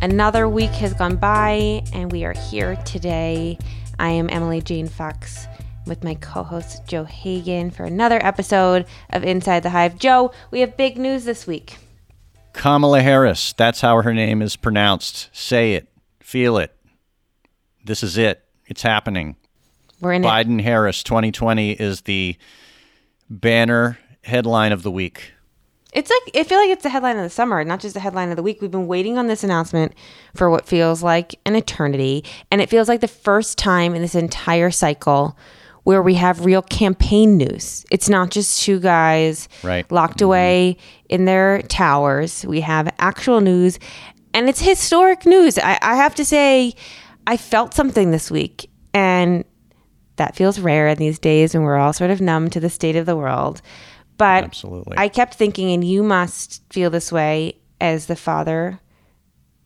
Another week has gone by, and we are here today. I am Emily Jane Fox with my co host Joe Hagan for another episode of Inside the Hive. Joe, we have big news this week. Kamala Harris, that's how her name is pronounced. Say it, feel it. This is it. It's happening. We're in it. Biden Harris 2020 is the banner headline of the week. It's like I feel like it's the headline of the summer, not just the headline of the week. We've been waiting on this announcement for what feels like an eternity, and it feels like the first time in this entire cycle where we have real campaign news. It's not just two guys Right. locked mm-hmm. away in their towers. We have actual news, and it's historic news. I, I have to say, I felt something this week, and that feels rare in these days when we're all sort of numb to the state of the world. But Absolutely. I kept thinking, and you must feel this way as the father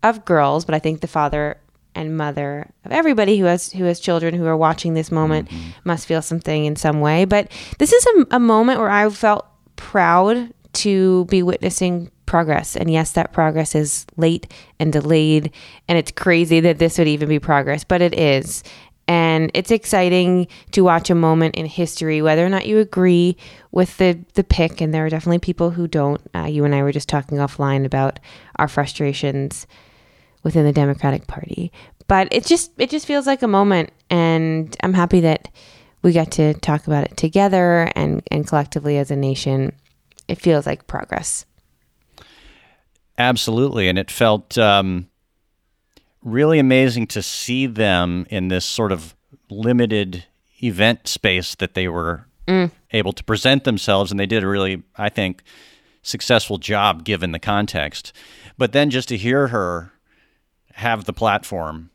of girls, but I think the father and mother of everybody who has who has children who are watching this moment mm-hmm. must feel something in some way. But this is a, a moment where I felt proud to be witnessing progress. And yes, that progress is late and delayed, and it's crazy that this would even be progress, but it is. And it's exciting to watch a moment in history, whether or not you agree with the, the pick. And there are definitely people who don't. Uh, you and I were just talking offline about our frustrations within the Democratic Party. But it just it just feels like a moment, and I'm happy that we got to talk about it together and and collectively as a nation. It feels like progress. Absolutely. And it felt um, really amazing to see them in this sort of limited event space that they were able to present themselves. And they did a really, I think, successful job given the context. But then just to hear her have the platform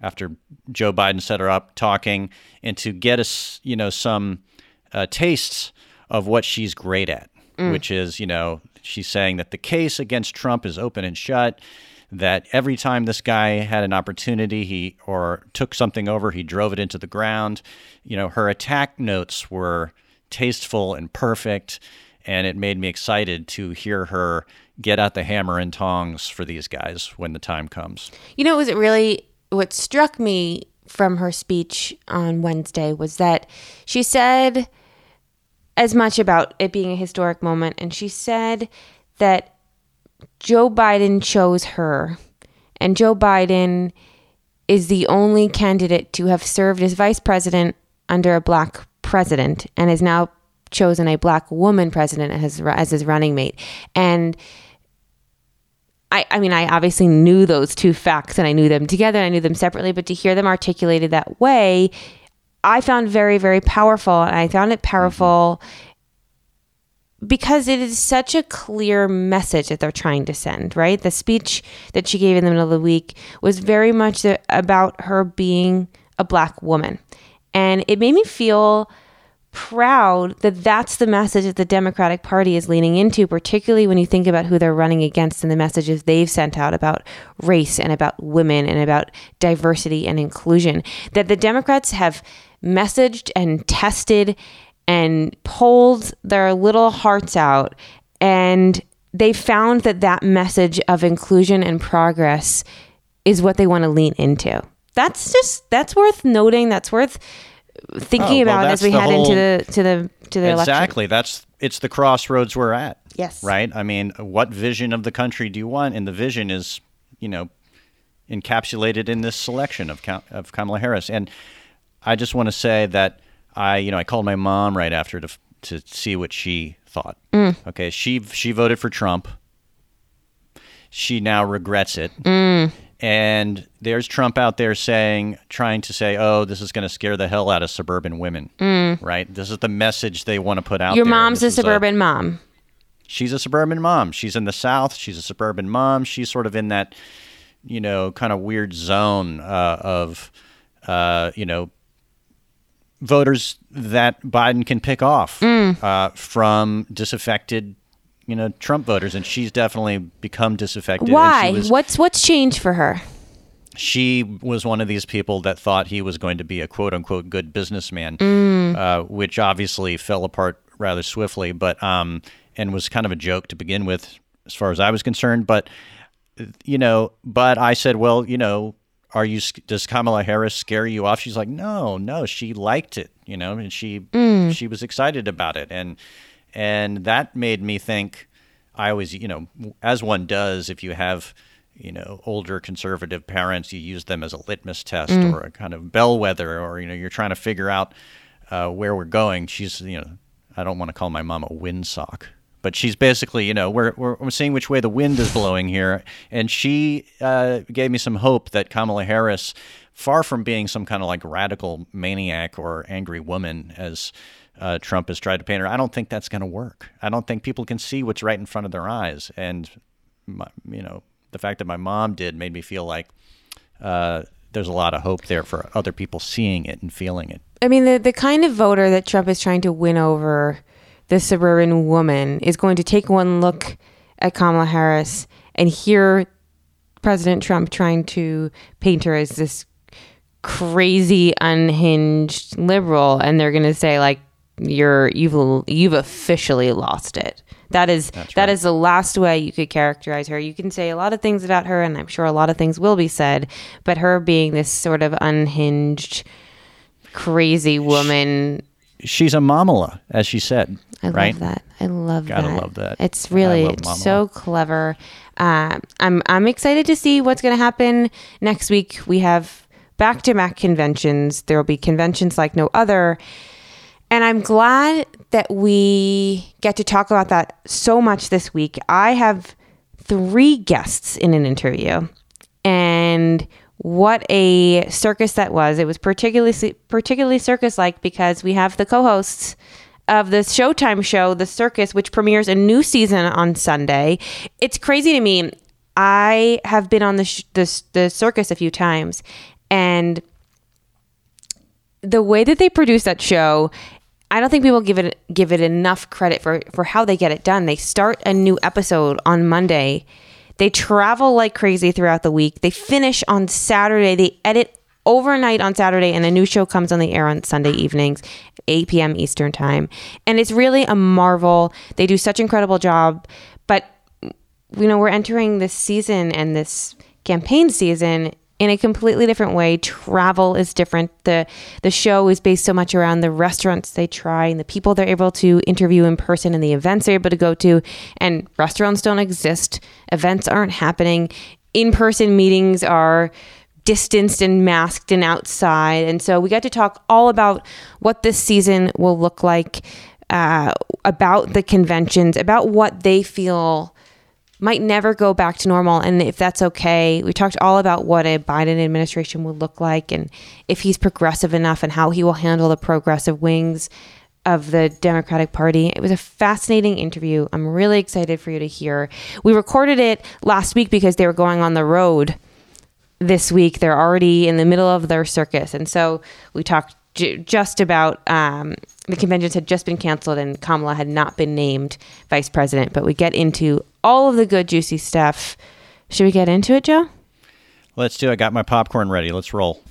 after Joe Biden set her up talking and to get us, you know, some uh, tastes of what she's great at, which is, you know, she's saying that the case against Trump is open and shut. That every time this guy had an opportunity, he or took something over, he drove it into the ground. You know, her attack notes were tasteful and perfect, and it made me excited to hear her get out the hammer and tongs for these guys when the time comes. You know, it was really what struck me from her speech on Wednesday was that she said as much about it being a historic moment, and she said that Joe Biden chose her, and Joe Biden is the only candidate to have served as vice president under a black president and has now chosen a black woman president as, as his running mate. And I, I mean, I obviously knew those two facts and I knew them together I knew them separately, but to hear them articulated that way, I found very, very powerful. And I found it powerful mm-hmm. Because it is such a clear message that they're trying to send, right? The speech that she gave in the middle of the week was very much about her being a black woman. And it made me feel proud that that's the message that the Democratic Party is leaning into, particularly when you think about who they're running against and the messages they've sent out about race and about women and about diversity and inclusion. That the Democrats have messaged and tested and pulled their little hearts out and they found that that message of inclusion and progress is what they want to lean into. That's just that's worth noting. That's worth thinking Oh, well, about as we head into the to the to the election. Exactly. That's it's the crossroads we're at. Yes. Right. I mean, what vision of the country do you want? And the vision is, you know, encapsulated in this selection of of Kamala Harris. And I just want to say that I, you know, I called my mom right after to to see what she thought. Mm. Okay, she she voted for Trump. She now regrets it. Mm. And there's Trump out there saying, trying to say, "Oh, this is going to scare the hell out of suburban women." Right? This is the message they want to put out. Mm. Your there. mom's a This suburban mom. she's a suburban mom. She's in the South. She's a suburban mom. She's sort of in that, you know, kind of weird zone uh, of, uh, you know, voters that Biden can pick off Mm. uh, from disaffected, you know, Trump voters, and she's definitely become disaffected. and Why? She was, what's what's changed for her? she was one of these people that thought he was going to be a quote unquote good businessman, Mm. uh, which obviously fell apart rather swiftly, but um, and was kind of a joke to begin with, as far as I was concerned. But you know, but I said, well, you know, are you does Kamala Harris scare you off? She's like, no, no, she liked it, you know, and she mm. she was excited about it, and and that made me think. I always, you know, as one does, if you have you know older conservative parents, you use them as a litmus test mm. or a kind of bellwether, or you know, you're trying to figure out uh, where we're going. She's, you know, I don't want to call my mom a windsock, but she's basically, you know, we're, we're, we're seeing which way the wind is blowing here. And she uh, gave me some hope that Kamala Harris, far from being some kind of like radical maniac or angry woman, as uh, Trump has tried to paint her, I don't think that's going to work. I don't think people can see what's right in front of their eyes. And, my, you know, the fact that my mom did made me feel like uh, there's a lot of hope there for other people seeing it and feeling it. I mean, the, the kind of voter that Trump is trying to win over the suburban woman is going to take one look at Kamala Harris and hear President Trump trying to paint her as this crazy unhinged liberal and they're going to say like you're you've you've officially lost it. That is That's that right. is the last way you could characterize her. You can say a lot of things about her and I'm sure a lot of things will be said, but her being this sort of unhinged crazy woman she's a Momala, as she said. I right? love that. I love Gotta that. love that. It's really so clever. Uh, I'm I'm excited to see what's going to happen next week. We have back to back conventions. There will be conventions like no other, and I'm glad that we get to talk about that so much this week. I have three guests in an interview, and what a circus that was. It was particularly particularly circus like because we have the co-hosts of the Showtime show, The Circus, which premieres a new season on Sunday. It's crazy to me. I have been on the sh- the, the circus a few times, and the way that they produce that show I don't think people give it give it enough credit for for how they get it done. They start a new episode on Monday they travel like crazy throughout the week. They finish on Saturday. They edit overnight on Saturday, and a new show comes on the air on Sunday evenings, 8 p.m. Eastern Time. And it's really a marvel. They do such incredible job. But, you know, we're entering this season and this campaign season in a completely different way. Travel is different. The the show is based so much around the restaurants they try and the people they're able to interview in person and the events they're able to go to. And restaurants don't exist. Events aren't happening. In-person meetings are distanced and masked and outside. And so we got to talk all about what this season will look like, uh, about the conventions, about what they feel might never go back to normal and if that's okay. We talked all about what a Biden administration would look like and if he's progressive enough and how he will handle the progressive wings of the Democratic Party. It was a fascinating interview. I'm really excited for you to hear. We recorded it last week because they were going on the road this week. They're already in the middle of their circus. And so we talked j- just about um, the conventions had just been canceled and Kamala had not been named vice president. But we get into all of the good, juicy stuff. Should we get into it, Joe? Let's do it. I got my popcorn ready. Let's roll.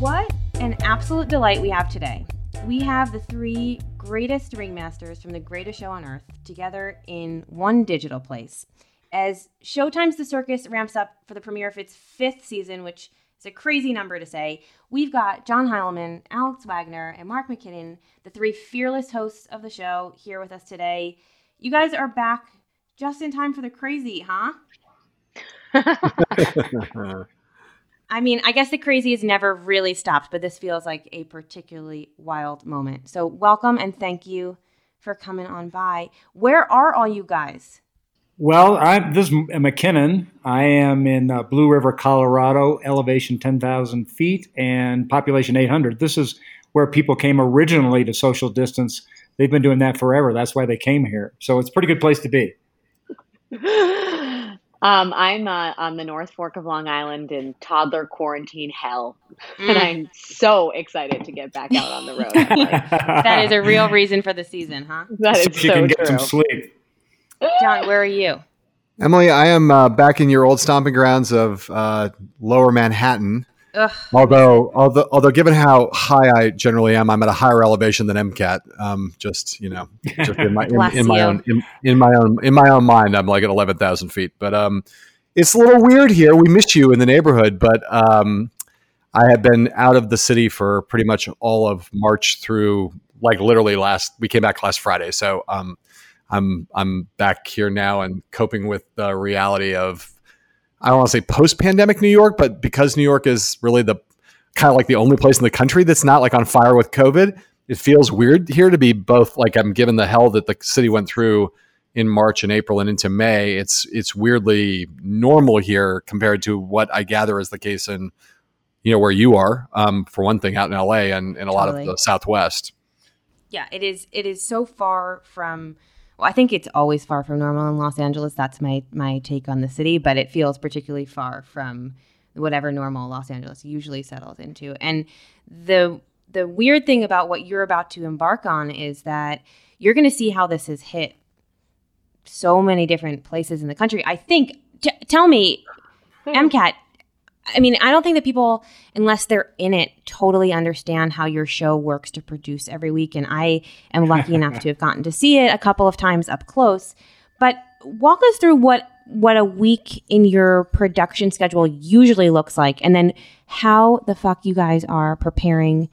What an absolute delight we have today. We have the three greatest ringmasters from the greatest show on earth together in one digital place. As Showtime's The Circus ramps up for the premiere of its fifth season, which is a crazy number to say, we've got John Heilemann, Alex Wagner, and Mark McKinnon, the three fearless hosts of the show, here with us today. You guys are back just in time for the crazy, huh? I mean, I guess the crazy has never really stopped, but this feels like a particularly wild moment. So, welcome and thank you for coming on by. Where are all you guys? Well, I'm this is McKinnon. I am in uh, Blue River, Colorado, elevation 10,000 feet and population 800. This is where people came originally to social distance they've been doing that forever. That's why they came here. So it's a pretty good place to be. Um, I'm uh, on the North Fork of Long Island in toddler quarantine hell, mm. and I'm so excited to get back out on the road. Like, that is a real reason for the season, huh? That is so, so can get true. some sleep. John, where are you? Emily, I am uh, back in your old stomping grounds of uh, Lower Manhattan. Ugh. Although, although, although, given how high I generally am, I'm at a higher elevation than MCAT. Um, just you know, just in my in, in my own in, in, my own in my own mind, I'm like at eleven thousand feet. But um, it's a little weird here. We miss you in the neighborhood, but um, I have been out of the city for pretty much all of March through like literally last. We came back last Friday, so um, I'm I'm back here now and coping with the reality of I don't want to say post pandemic New York, but because New York is really the kind of like the only place in the country that's not like on fire with COVID, it feels weird here to be both like I'm given the hell that the city went through in March and April and into May. It's it's weirdly normal here compared to what I gather is the case in you know where you are, um, for one thing, out in LA and, in a totally. lot of the Southwest. Yeah, it is. It is so far from well, I think it's always far from normal in Los Angeles. That's my my take on the city, but it feels particularly far from whatever normal Los Angeles usually settles into. And the the weird thing about what you're about to embark on is that you're going to see how this has hit so many different places in the country. I think t- tell me hmm. MCAT I mean, I don't think that people, unless they're in it, totally understand how your show works to produce every week. And I am lucky enough to have gotten to see it a couple of times up close. But walk us through what what a week in your production schedule usually looks like, and then how the fuck you guys are preparing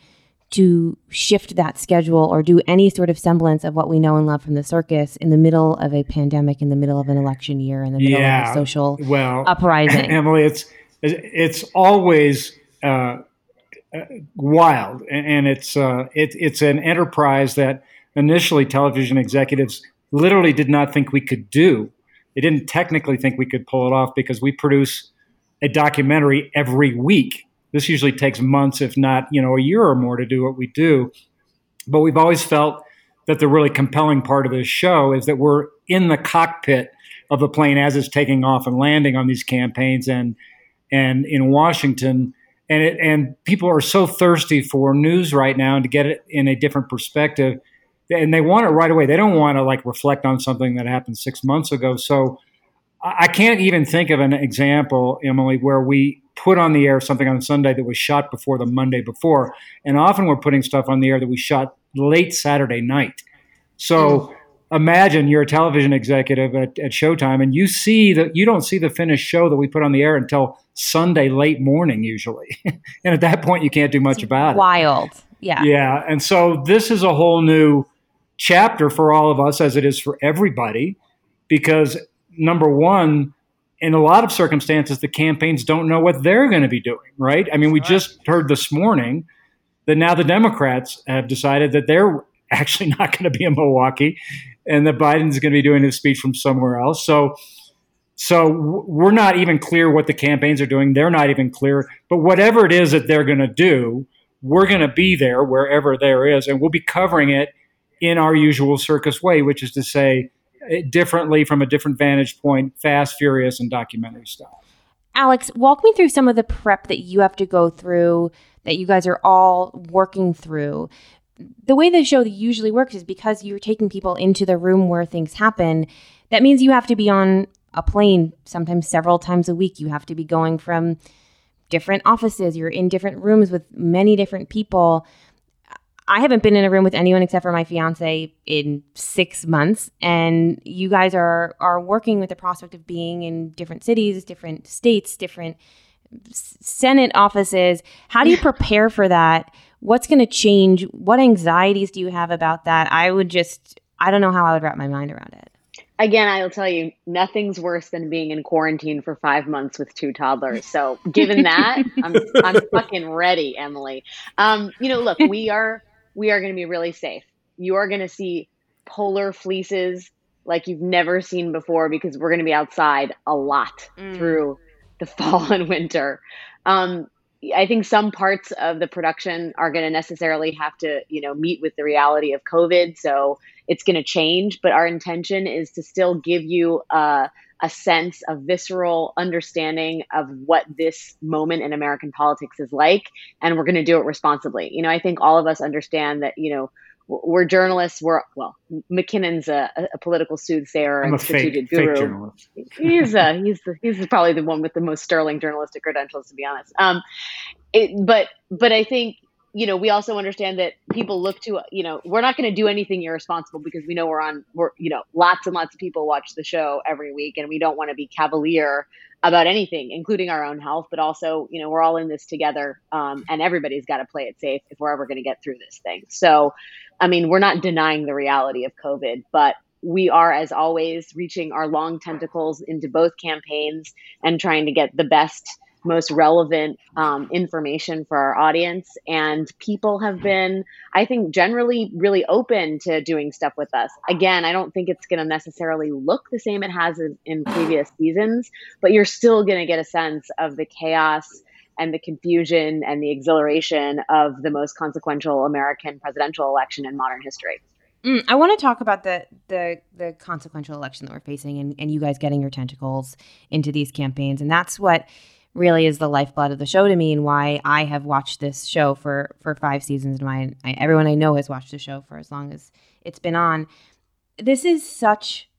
to shift that schedule or do any sort of semblance of what we know and love from the circus in the middle of a pandemic, in the middle of an election year, in the middle yeah, of a social well, uprising. Emily, it's it's always uh, wild, and it's uh, it, it's an enterprise that initially television executives literally did not think we could do. They didn't technically think we could pull it off because we produce a documentary every week. This usually takes months, if not you know a year or more, to do what we do. But we've always felt that the really compelling part of this show is that we're in the cockpit of the plane as it's taking off and landing on these campaigns and and in Washington. And it, and people are so thirsty for news right now and to get it in a different perspective, and they want it right away. They don't want to like reflect on something that happened six months ago. So I can't even think of an example, Emily, where we put on the air something on Sunday that was shot before the Monday before, and often we're putting stuff on the air that we shot late Saturday night. So. Hmm. Imagine you're a television executive at, at Showtime and you see that you don't see the finished show that we put on the air until Sunday late morning usually. and at that point you can't do much it's about wild. it. Wild. Yeah. Yeah. And so this is a whole new chapter for all of us as it is for everybody because number one, in a lot of circumstances, the campaigns don't know what they're going to be doing, right? I mean, we just heard this morning that now the Democrats have decided that they're actually not going to be in Milwaukee and that Biden's going to be doing his speech from somewhere else. So, so we're not even clear what the campaigns are doing. They're not even clear. But whatever it is that they're going to do, we're going to be there wherever there is, and we'll be covering it in our usual circus way, which is to say, eh, differently from a different vantage point, fast, furious, and documentary style. Alex, walk me through some of the prep that you have to go through, that you guys are all working through the way the show usually works is because you're taking people into the room where things happen. That means you have to be on a plane sometimes several times a week. You have to be going from different offices. You're in different rooms with many different people. I haven't been in a room with anyone except for my fiance in six months, and you guys are are working with the prospect of being in different cities, different states, different Senate offices. How do you prepare for that? What's going to change? What anxieties do you have about that? I would just, I don't know how I would wrap my mind around it. Again, I'll tell you, nothing's worse than being in quarantine for five months with two toddlers. So, given that, I'm, I'm fucking ready, Emily. Um, you know, look, we are we are going to be really safe. You are going to see polar fleeces like you've never seen before because we're going to be outside a lot mm. through the fall and winter. Um, I think some parts of the production are going to necessarily have to, you know, meet with the reality of COVID. So it's going to change. But our intention is to still give you a, a sense of visceral understanding of what this moment in American politics is like. And we're going to do it responsibly. You know, I think all of us understand that, you know, we're journalists. We're well, McKinnon's a, a political soothsayer, I'm a fake, fake. He's uh, he's the, he's probably the one with the most sterling journalistic credentials, to be honest. Um, it, but but I think you know we also understand that people look to you know we're not going to do anything irresponsible because we know we're on we're you know lots and lots of people watch the show every week and we don't want to be cavalier about anything, including our own health, but also, you know, we're all in this together, um, and everybody's got to play it safe if we're ever going to get through this thing. So, I mean, we're not denying the reality of COVID, but we are, as always, reaching our long tentacles into both campaigns and trying to get the best most relevant um, information for our audience. And people have been, I think, generally really open to doing stuff with us. Again, I don't think it's going to necessarily look the same it has in, in previous seasons, but you're still going to get a sense of the chaos and the confusion and the exhilaration of the most consequential American presidential election in modern history. Mm, I want to talk about the, the the consequential election that we're facing and, and you guys getting your tentacles into these campaigns. And that's what really is the lifeblood of the show to me and why I have watched this show for for five seasons and why I, everyone I know has watched the show for as long as it's been on. This is such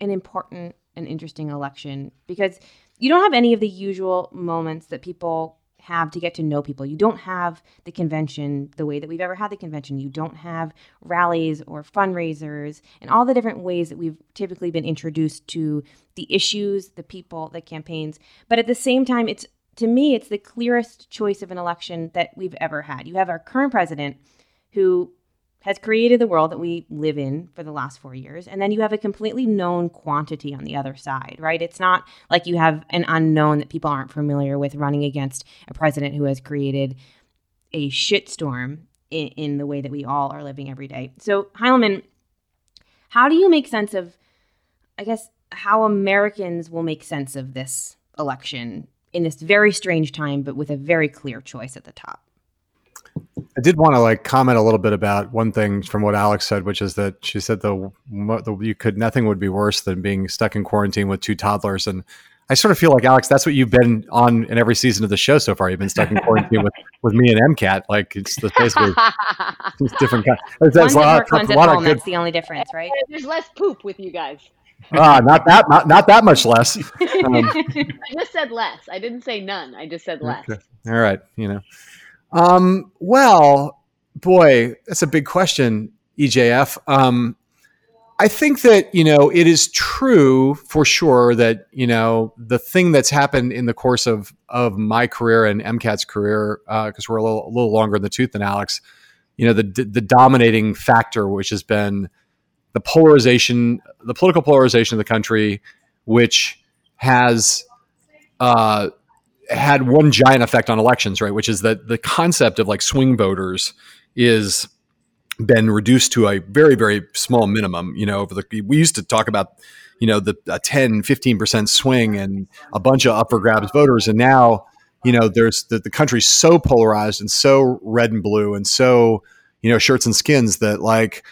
an important and interesting election because you don't have any of the usual moments that people have to get to know people. You don't have the convention the way that we've ever had the convention. You don't have rallies or fundraisers and all the different ways that we've typically been introduced to the issues, the people, the campaigns. But at the same time, it's to me, it's the clearest choice of an election that we've ever had. You have our current president who has created the world that we live in for the last four years. And then you have a completely known quantity on the other side, right? It's not like you have an unknown that people aren't familiar with running against a president who has created a shitstorm in, in the way that we all are living every day. So, Heilemann, how do you make sense of, I guess, how Americans will make sense of this election in this very strange time, but with a very clear choice at the top? I did want to like comment a little bit about one thing from what Alex said, which is that she said the, the you could nothing would be worse than being stuck in quarantine with two toddlers, and I sort of feel like Alex, that's what you've been on in every season of the show so far. You've been stuck in quarantine with, with me and MCAT. Like it's the basically it's different. Kind. There's, there's a lot, one's a lot home, That's the only difference, right? There's less poop with you guys. Ah, not that not, not that much less. Um, I just said less. I didn't say none. I just said less. Okay. All right, you know. Um, well, boy, that's a big question, EJF. Um, I think that, you know, it is true for sure that, you know, the thing that's happened in the course of, of my career and MCAT's career, because uh, we're a little, a little longer in the tooth than Alex, you know, the, the dominating factor, which has been the polarization, the political polarization of the country, which has uh, had one giant effect on elections, right? Which is that the concept of like swing voters is been reduced to a very very small minimum you know over the we used to talk about you know the a 10 15% swing and a bunch of upper grabs voters and now you know there's the, the country's so polarized and so red and blue and so you know shirts and skins that like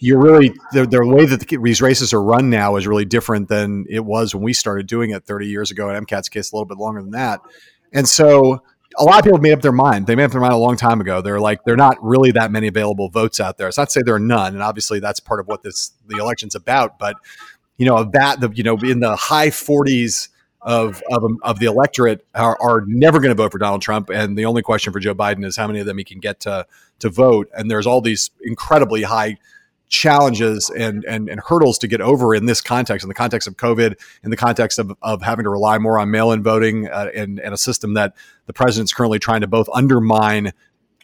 you're really the, the way that the, these races are run now is really different than it was when we started doing it 30 years ago. In MCAT's case, a little bit longer than that. And so a lot of people made up their mind. They made up their mind a long time ago. They're like, they're not really that many available votes out there. It's not to say there are none, and obviously that's part of what this the election's about. But you know, that the you know in the high 40s of of, of the electorate are, are never going to vote for Donald Trump, and the only question for Joe Biden is how many of them he can get to to vote. And there's all these incredibly high challenges and, and, and hurdles to get over in this context, in the context of COVID, in the context of, of having to rely more on mail in voting uh, and, and a system that the president's currently trying to both undermine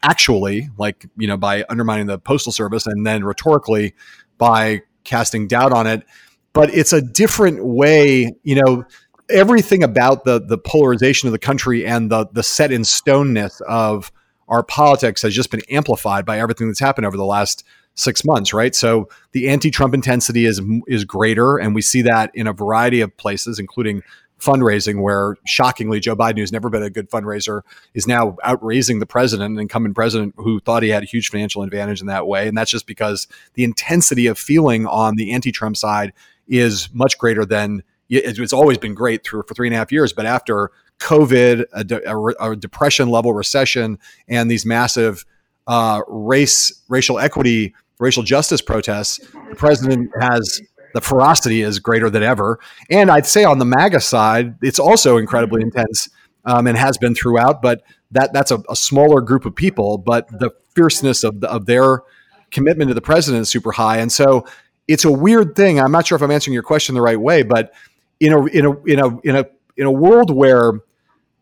actually, like, you know, by undermining the postal service and then rhetorically by casting doubt on it. But it's a different way, you know, everything about the the polarization of the country and the the set in stoneness of our politics has just been amplified by everything that's happened over the last six months, right? So the anti-Trump intensity is is greater, and we see that in a variety of places, including fundraising, where shockingly Joe Biden, who's never been a good fundraiser, is now outraising the president, an incumbent president who thought he had a huge financial advantage in that way, and that's just because the intensity of feeling on the anti-Trump side is much greater than it's always been great through for three and a half years, but after COVID, a, de- a, depression level recession, and these massive uh, race, racial equity, racial justice protests, the president has the ferocity is greater than ever. And I'd say on the MAGA side, it's also incredibly intense um, and has been throughout. But that that's a, a, smaller group of people, but the fierceness of the, of their commitment to the president is super high. And so it's a weird thing. I'm not sure if I'm answering your question the right way, but in a in a in a in a in a world where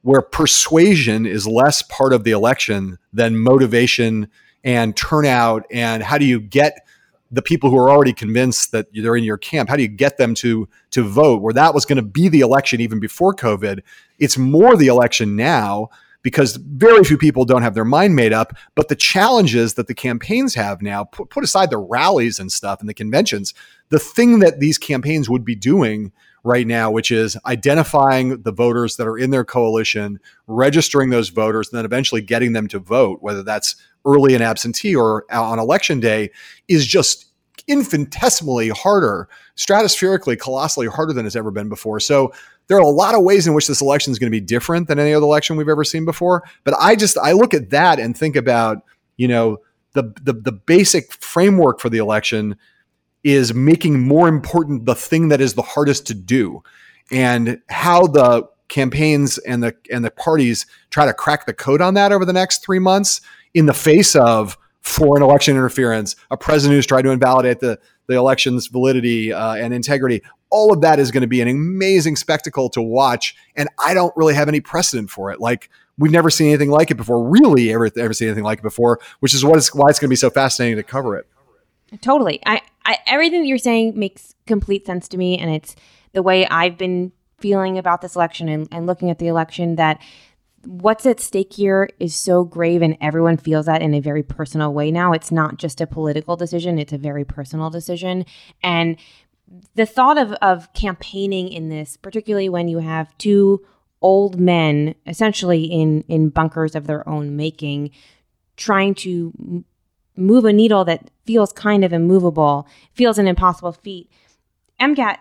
where persuasion is less part of the election than motivation and turnout and how do you get the people who are already convinced that they're in your camp how do you get them to to vote where that was going to be the election even before covid it's more the election now because very few people don't have their mind made up. But the challenges that the campaigns have now, put, put aside the rallies and stuff and the conventions, the thing that these campaigns would be doing right now, which is identifying the voters that are in their coalition, registering those voters, and then eventually getting them to vote, whether that's early and absentee or on election day, is just infinitesimally harder, stratospherically, colossally harder than it's ever been before. So there are a lot of ways in which this election is going to be different than any other election we've ever seen before. But I just I look at that and think about you know the the, the basic framework for the election is making more important the thing that is the hardest to do, and how the campaigns and the and the parties try to crack the code on that over the next three months in the face of foreign election interference, a president who's tried to invalidate the the election's validity uh, and integrity, all of that is going to be an amazing spectacle to watch. And I don't really have any precedent for it. Like we've never seen anything like it before, really ever, ever seen anything like it before, which is what is, why it's going to be so fascinating to cover it. Totally. I, I, everything that you're saying makes complete sense to me. And it's the way I've been feeling about this election and, and looking at the election that what's at stake here is so grave and everyone feels that in a very personal way now. It's not just a political decision, it's a very personal decision. And the thought of of campaigning in this, particularly when you have two old men essentially in in bunkers of their own making, trying to m- move a needle that feels kind of immovable, feels an impossible feat. MCAT,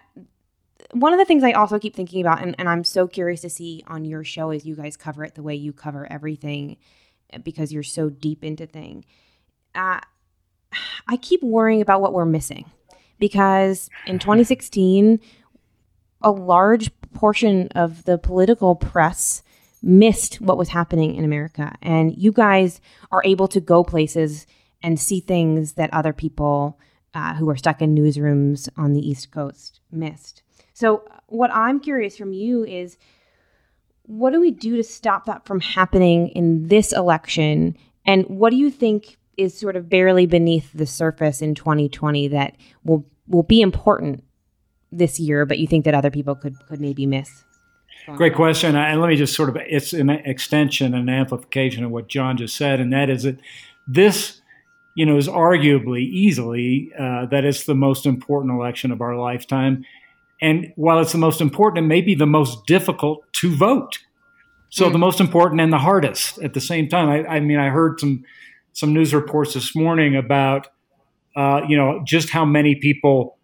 one of the things I also keep thinking about, and, and I'm so curious to see on your show as you guys cover it the way you cover everything because you're so deep into thing. Uh, I keep worrying about what we're missing because in 2016, a large portion of the political press missed what was happening in America. And you guys are able to go places and see things that other people uh, who are stuck in newsrooms on the East Coast missed. So, what I'm curious from you is what do we do to stop that from happening in this election? And what do you think is sort of barely beneath the surface in 2020 that will will be important this year, but you think that other people could could maybe miss? Great question. And let me just sort of it's an extension and amplification of what John just said, and that is that this, you know, is arguably easily uh, that it's the most important election of our lifetime. And while it's the most important, it may be the most difficult to vote. So mm. the most important and the hardest at the same time. I, I mean, I heard some some news reports this morning about uh, you know just how many people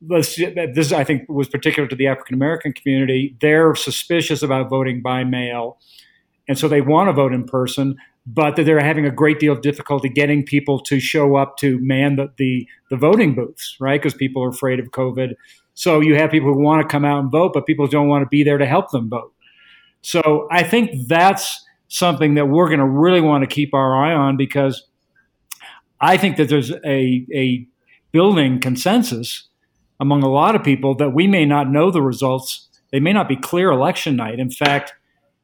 this I think was particular to the African American community. They're suspicious about voting by mail, and so they want to vote in person, but that they're having a great deal of difficulty getting people to show up to man the the, the voting booths, right? Because people are afraid of COVID. So you have people who want to come out and vote, but people don't want to be there to help them vote. So I think that's something that we're going to really want to keep our eye on because I think that there's a, a building consensus among a lot of people that we may not know the results. They may not be clear election night. In fact,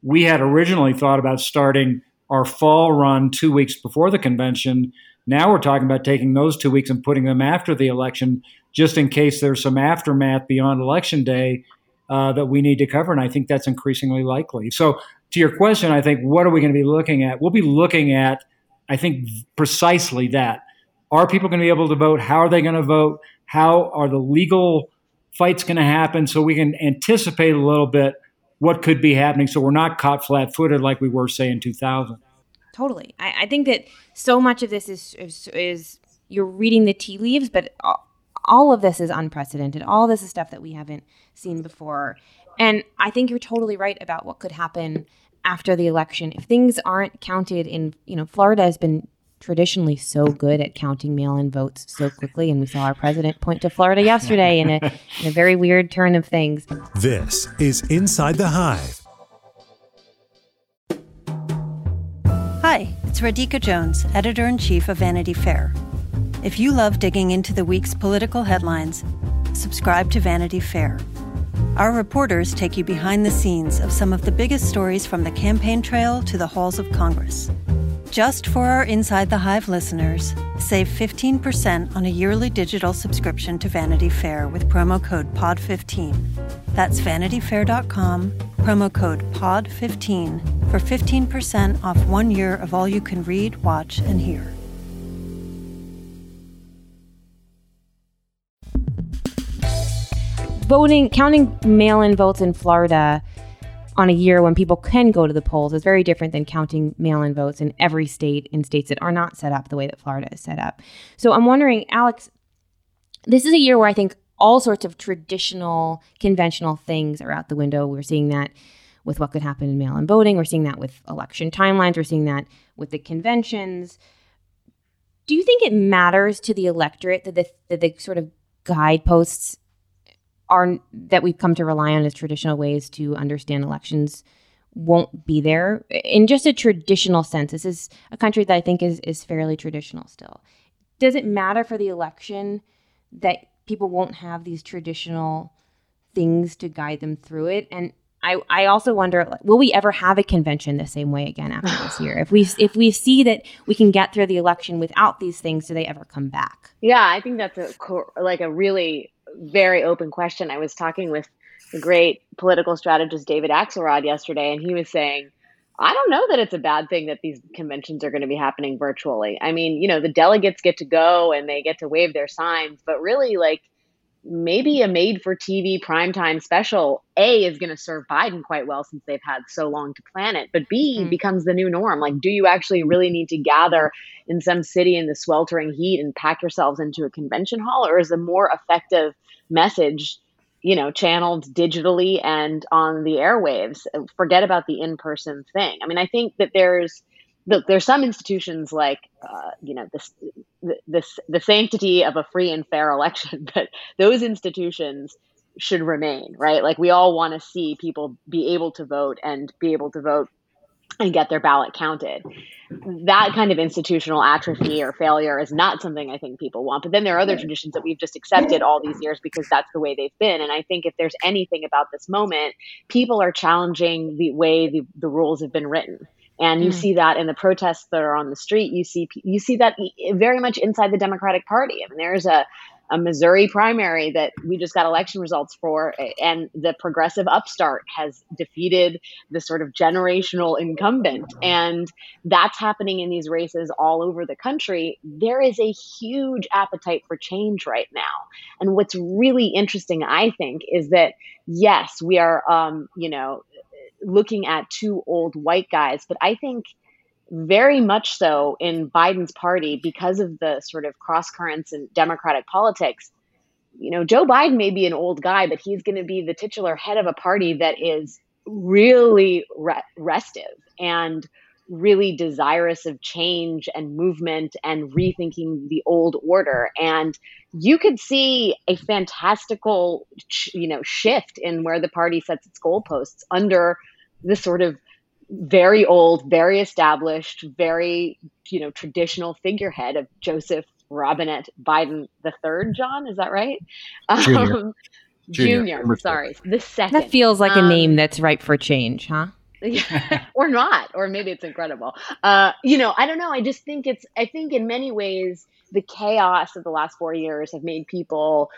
we had originally thought about starting our fall run two weeks before the convention. Now we're talking about taking those two weeks and putting them after the election, just in case there's some aftermath beyond election day uh, that we need to cover. And I think that's increasingly likely. So, to your question, I think what are we going to be looking at? We'll be looking at, I think, precisely that. Are people going to be able to vote? How are they going to vote? How are the legal fights going to happen so we can anticipate a little bit what could be happening so we're not caught flat footed like we were, say, in 2000? Totally. I, I, think that so much of this is, is, is you're reading the tea leaves, but all of this is unprecedented. All this is stuff that we haven't seen before. And I think you're totally right about what could happen after the election. If things aren't counted in, you know, Florida has been traditionally so good at counting mail in votes so quickly. And we saw our president point to Florida yesterday in a, in a very weird turn of things. This is Inside the Hive. Hi, it's Radhika Jones, editor in chief of Vanity Fair. If you love digging into the week's political headlines, subscribe to Vanity Fair. Our reporters take you behind the scenes of some of the biggest stories from the campaign trail to the halls of Congress. Just for our Inside the Hive listeners, save 15% on a yearly digital subscription to Vanity Fair with promo code POD15. That's vanityfair.com, promo code POD15 for 15% off one year of all you can read, watch, and hear. Voting, counting mail in votes in Florida on a year when people can go to the polls is very different than counting mail in votes in every state in states that are not set up the way that Florida is set up. So I'm wondering, Alex, this is a year where I think all sorts of traditional, conventional things are out the window. We're seeing that with what could happen in mail in voting, we're seeing that with election timelines, we're seeing that with the conventions. Do you think it matters to the electorate that the, that the sort of guideposts are that we've come to rely on as traditional ways to understand elections won't be there in just a traditional sense. This is a country that I think is is fairly traditional still. Does it matter for the election that people won't have these traditional things to guide them through it? And I, I also wonder, will we ever have a convention the same way again after this year? If we if we see that we can get through the election without these things, do they ever come back? Yeah, I think that's a like a really very open question. I was talking with the great political strategist David Axelrod yesterday, and he was saying, I don't know that it's a bad thing that these conventions are going to be happening virtually. I mean, you know, the delegates get to go and they get to wave their signs, but really, like, maybe a made for TV primetime special, A, is going to serve Biden quite well since they've had so long to plan it, but B, mm-hmm. becomes the new norm. Like, do you actually really need to gather in some city in the sweltering heat and pack yourselves into a convention hall, or is a more effective message? you know channeled digitally and on the airwaves forget about the in-person thing i mean i think that there's look, there's some institutions like, uh, you know, this, this, the sanctity of a free and fair election, but those institutions should remain, right? Like we all want to see people be able to vote and be able to vote and get their ballot counted. That kind of institutional atrophy or failure is not something I think people want. But then there are other traditions that we've just accepted all these years because that's the way they've been. And I think if there's anything about this moment, people are challenging the way the, the rules have been written and you mm. see that in the protests that are on the street you see you see that very much inside the democratic party i mean there's a a Missouri primary that we just got election results for, and the progressive upstart has defeated the sort of generational incumbent. And that's happening in these races all over the country. There is a huge appetite for change right now. And what's really interesting, I think, is that yes, we are, um, you know, looking at two old white guys, but I think very much so in Biden's party because of the sort of cross currents in Democratic politics. You know, Joe Biden may be an old guy, but he's going to be the titular head of a party that is really re- restive and really desirous of change and movement and rethinking the old order and you could see a fantastical you know shift in where the party sets its goalposts under this sort of very old, very established, very you know traditional figurehead of Joseph Robinette Biden the third. John, is that right? Junior. Um, Junior. Junior sorry, the second. That feels like um, a name that's ripe for change, huh? or not, or maybe it's incredible. Uh, you know, I don't know. I just think it's. I think in many ways the chaos of the last four years have made people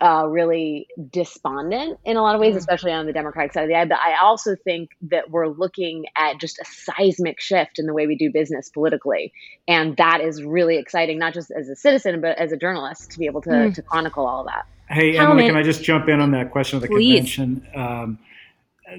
uh, really despondent in a lot of ways, mm. especially on the Democratic side of the aisle. But I also think that we're looking at just a seismic shift in the way we do business politically. And that is really exciting, not just as a citizen, but as a journalist to be able to, mm. to chronicle all that. Hey, Emily, can I just jump in on that question of the Please. convention? Um, the,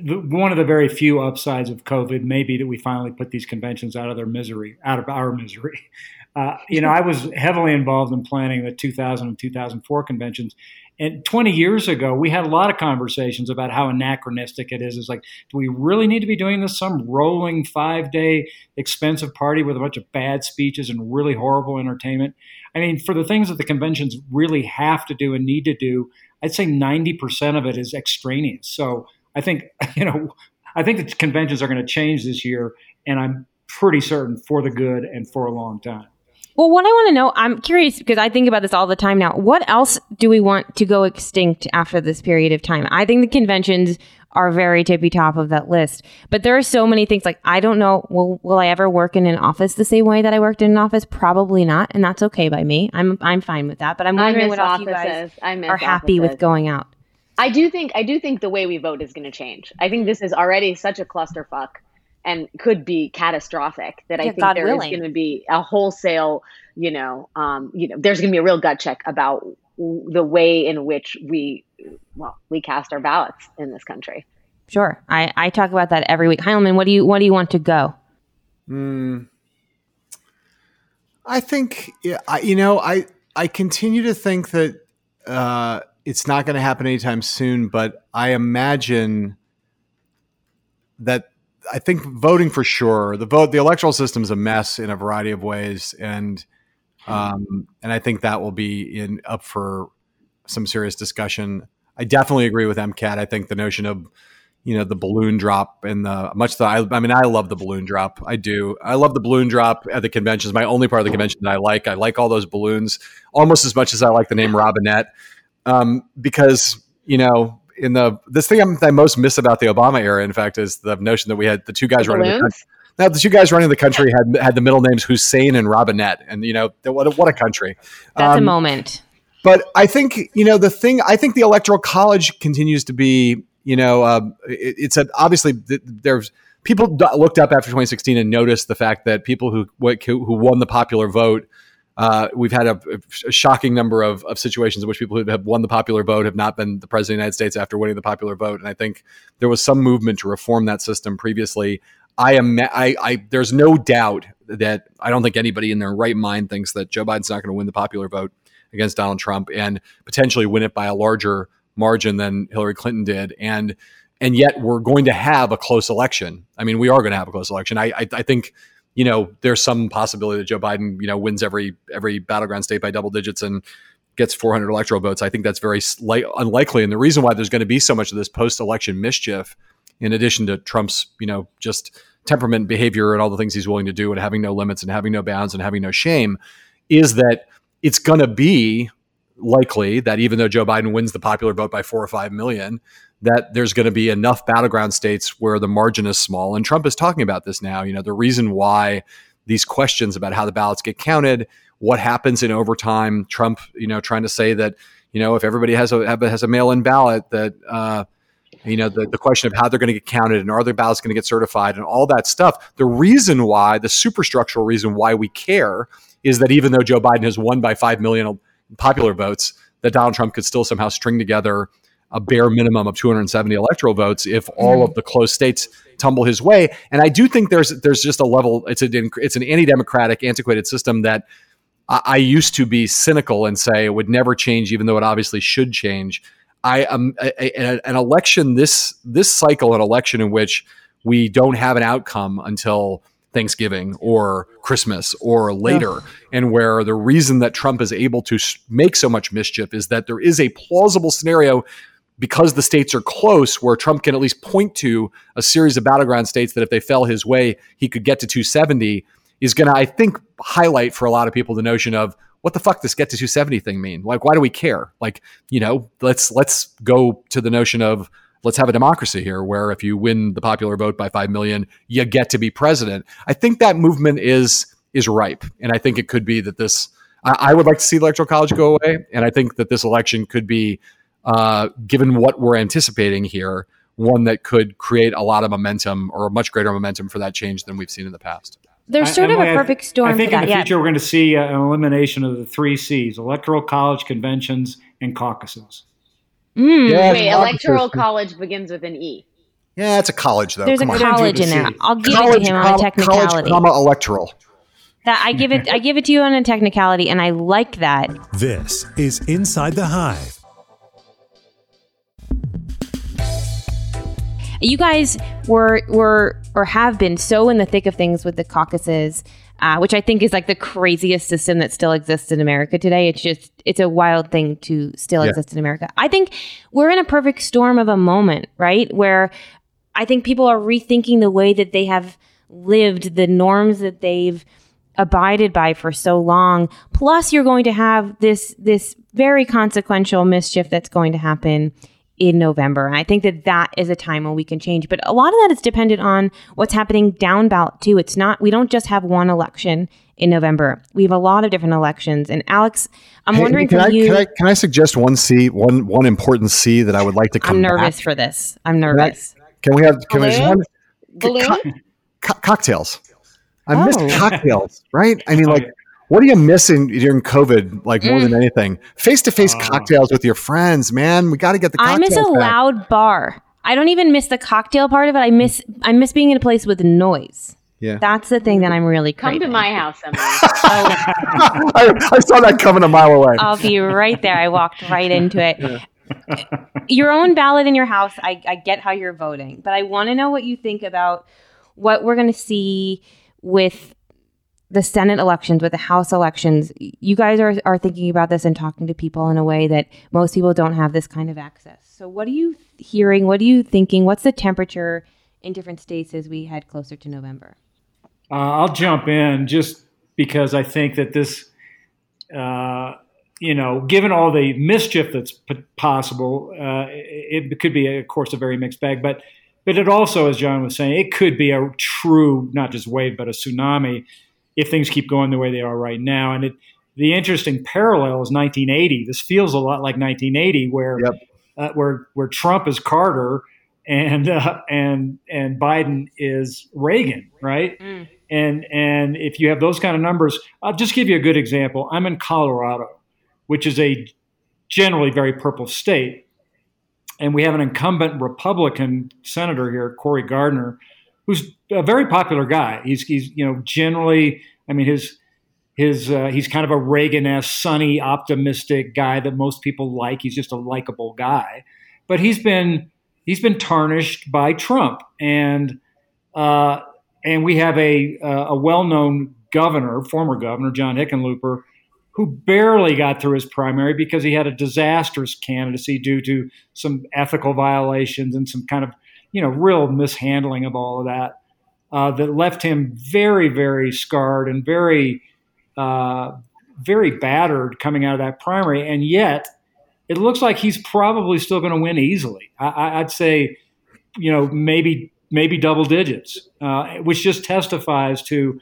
one of the very few upsides of COVID may be that we finally put these conventions out of their misery, out of our misery. Uh, you know, I was heavily involved in planning the 2000 and 2004 conventions, And 20 years ago, we had a lot of conversations about how anachronistic it is. It's like, do we really need to be doing this? Some rolling five day expensive party with a bunch of bad speeches and really horrible entertainment. I mean, for the things that the conventions really have to do and need to do, I'd say 90% of it is extraneous. So I think, you know, I think the conventions are going to change this year, and I'm pretty certain for the good and for a long time. Well, what I want to know, I'm curious because I think about this all the time now. What else do we want to go extinct after this period of time? I think the conventions are very tippy top of that list. But there are so many things like I don't know, will will I ever work in an office the same way that I worked in an office? Probably not, and that's okay by me. I'm I'm fine with that. But I'm wondering what else offices. you guys are happy with going out. I do think I do think the way we vote is going to change. I think this is already such a clusterfuck and could be catastrophic that I think God there willing. is going to be a wholesale, you know, um, you know, there's going to be a real gut check about the way in which we, well, we cast our ballots in this country. Sure, I, I talk about that every week. Heilemann, what do you what do you want to go? Mm, I think yeah, I, you know I I continue to think that uh, it's not going to happen anytime soon, but I imagine that I think voting for sure. The vote, the electoral system is a mess in a variety of ways, and um, and I think that will be in up for some serious discussion. I definitely agree with MCAT. I think the notion of you know the balloon drop and the much the I, I mean I love the balloon drop. I do. I love the balloon drop at the conventions. My only part of the convention that I like. I like all those balloons almost as much as I like the name Robinette um, because you know in the this thing I'm, i most miss about the Obama era, in fact, is the notion that we had the two guys the running the country. Now the two guys running the country had had the middle names Hussein and Robinette, and you know what a, what a country. That's um, a moment. But I think you know the thing. I think the electoral college continues to be you know um, it, it's a, obviously there's people looked up after 2016 and noticed the fact that people who who won the popular vote uh, we've had a, a, shocking number of, of situations in which people who have won the popular vote have not been the president of the United States after winning the popular vote. And I think there was some movement to reform that system previously. I am, I, I, there's no doubt that I don't think anybody in their right mind thinks that Joe Biden's not going to win the popular vote against Donald Trump and potentially win it by a larger margin than Hillary Clinton did. And, and yet we're going to have a close election. I mean, we are going to have a close election. I, I, I think you know, there's some possibility that Joe Biden, you know, wins every every battleground state by double digits and gets 400 electoral votes. I think that's very slight, unlikely. And the reason why there's going to be so much of this post-election mischief, in addition to Trump's, you know, just temperament, behavior, and all the things he's willing to do, and having no limits, and having no bounds, and having no shame, is that it's going to be likely that even though Joe Biden wins the popular vote by four or five million, that there's going to be enough battleground states where the margin is small. And Trump is talking about this now. You know, the reason why these questions about how the ballots get counted, what happens in overtime, Trump, you know, trying to say that, you know, if everybody has a has a mail-in ballot, that uh, you know, the, the question of how they're going to get counted and are their ballots going to get certified and all that stuff. The reason why, the superstructural reason why we care is that even though Joe Biden has won by 5 million popular votes, that Donald Trump could still somehow string together a bare minimum of 270 electoral votes if all of the close states tumble his way. And I do think there's there's just a level. It's an it's an anti-democratic, antiquated system that I, I used to be cynical and say it would never change, even though it obviously should change. I um, an election this this cycle, an election in which we don't have an outcome until Thanksgiving or Christmas or later, yeah. and where the reason that Trump is able to make so much mischief is that there is a plausible scenario because the states are close, where Trump can at least point to a series of battleground states that if they fell his way, he could get to 270, is going to, I think, highlight for a lot of people the notion of what the fuck does get to 270 thing mean? Like, why do we care? Like, you know, let's let's go to the notion of let's have a democracy here, where if you win the popular vote by five million, you get to be president. I think that movement is is ripe, and I think it could be that this. I, I would like to see the electoral college go away, and I think that this election could be uh, given what we're anticipating here, one that could create a lot of momentum or a much greater momentum for that change than we've seen in the past. There's sort I, of a perfect storm. I think in the future we're going to see uh, an elimination of the three C's: electoral college, conventions, and caucuses. Mm. Yeah, Wait, electoral college begins with an E. Yeah, it's a college though. There's Come a on. college in there. I'll give college, it to him on a technicality. College, comma, electoral. That I give it. I give it to you on a technicality, and I like that. This is Inside the Hive You guys were were or have been so in the thick of things with the caucuses, uh, which I think is like the craziest system that still exists in America today. It's just it's a wild thing to still yeah. exist in America. I think we're in a perfect storm of a moment, right? Where I think people are rethinking the way that they have lived, the norms that they've abided by for so long. Plus, you're going to have this this very consequential mischief that's going to happen in November. And I think that that is a time when we can change. But a lot of that is dependent on what's happening down ballot too. It's not we don't just have one election in November. We have a lot of different elections. And Alex, I'm hey, wondering can I, you, can I can I suggest one C one one important C that I would like to come I'm nervous back? for this. I'm nervous. Can, I, can we have can Balloon? we one Balloon? Co- co- cocktails. I oh. miss cocktails, right? I mean, like, what are you missing during COVID, like more mm. than anything? Face to face cocktails with your friends, man. We got to get the. I miss a back. loud bar. I don't even miss the cocktail part of it. I miss I miss being in a place with noise. Yeah, that's the thing that I'm really craving. Come to my house, Emily. I, I, saw that coming a mile away. I'll be right there. I walked right into it. Yeah. Your own ballot in your house. I, I get how you're voting, but I want to know what you think about what we're going to see with the Senate elections, with the House elections, you guys are, are thinking about this and talking to people in a way that most people don't have this kind of access. So, what are you hearing? What are you thinking? What's the temperature in different states as we head closer to November? Uh, I'll jump in just because I think that this, uh, you know, given all the mischief that's p- possible, uh, it, it could be, of course, a very mixed bag. But but it also, as John was saying, it could be a true, not just wave, but a tsunami if things keep going the way they are right now. And it, the interesting parallel is 1980. This feels a lot like 1980, where yep. uh, where where Trump is Carter and uh, and and Biden is Reagan, right? Mm. And and if you have those kind of numbers, I'll just give you a good example. I'm in Colorado, which is a generally very purple state, and we have an incumbent Republican senator here, Cory Gardner, who's a very popular guy. He's he's you know generally, I mean his his uh, he's kind of a Reagan-esque, sunny, optimistic guy that most people like. He's just a likable guy, but he's been he's been tarnished by Trump, and uh, and we have a a well-known governor, former governor John Hickenlooper, who barely got through his primary because he had a disastrous candidacy due to some ethical violations and some kind of, you know, real mishandling of all of that, uh, that left him very, very scarred and very, uh, very battered coming out of that primary. And yet, it looks like he's probably still going to win easily. I, would say, you know, maybe maybe double digits, uh, which just testifies to,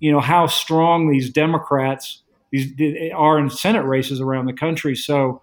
you know, how strong these Democrats these are in Senate races around the country. So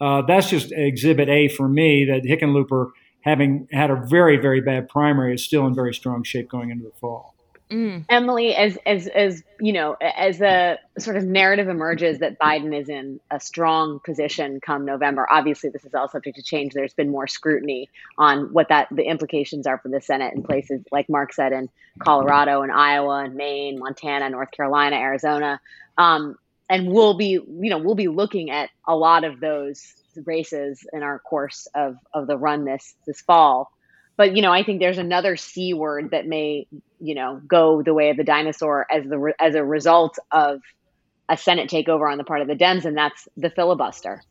uh, that's just exhibit A for me that Hickenlooper, having had a very, very bad primary, is still in very strong shape going into the fall. Mm. Emily, as as as you know, as a sort of narrative emerges that Biden is in a strong position come November. Obviously, this is all subject to change. There's been more scrutiny on what that the implications are for the Senate in places like Mark said in Colorado and Iowa and Maine, Montana, North Carolina, Arizona. Um, and we'll be you know we'll be looking at a lot of those races in our course of of the run this this fall. But you know i think there's another c word that may you know go the way of the dinosaur as the as a result of a senate takeover on the part of the dems and that's the filibuster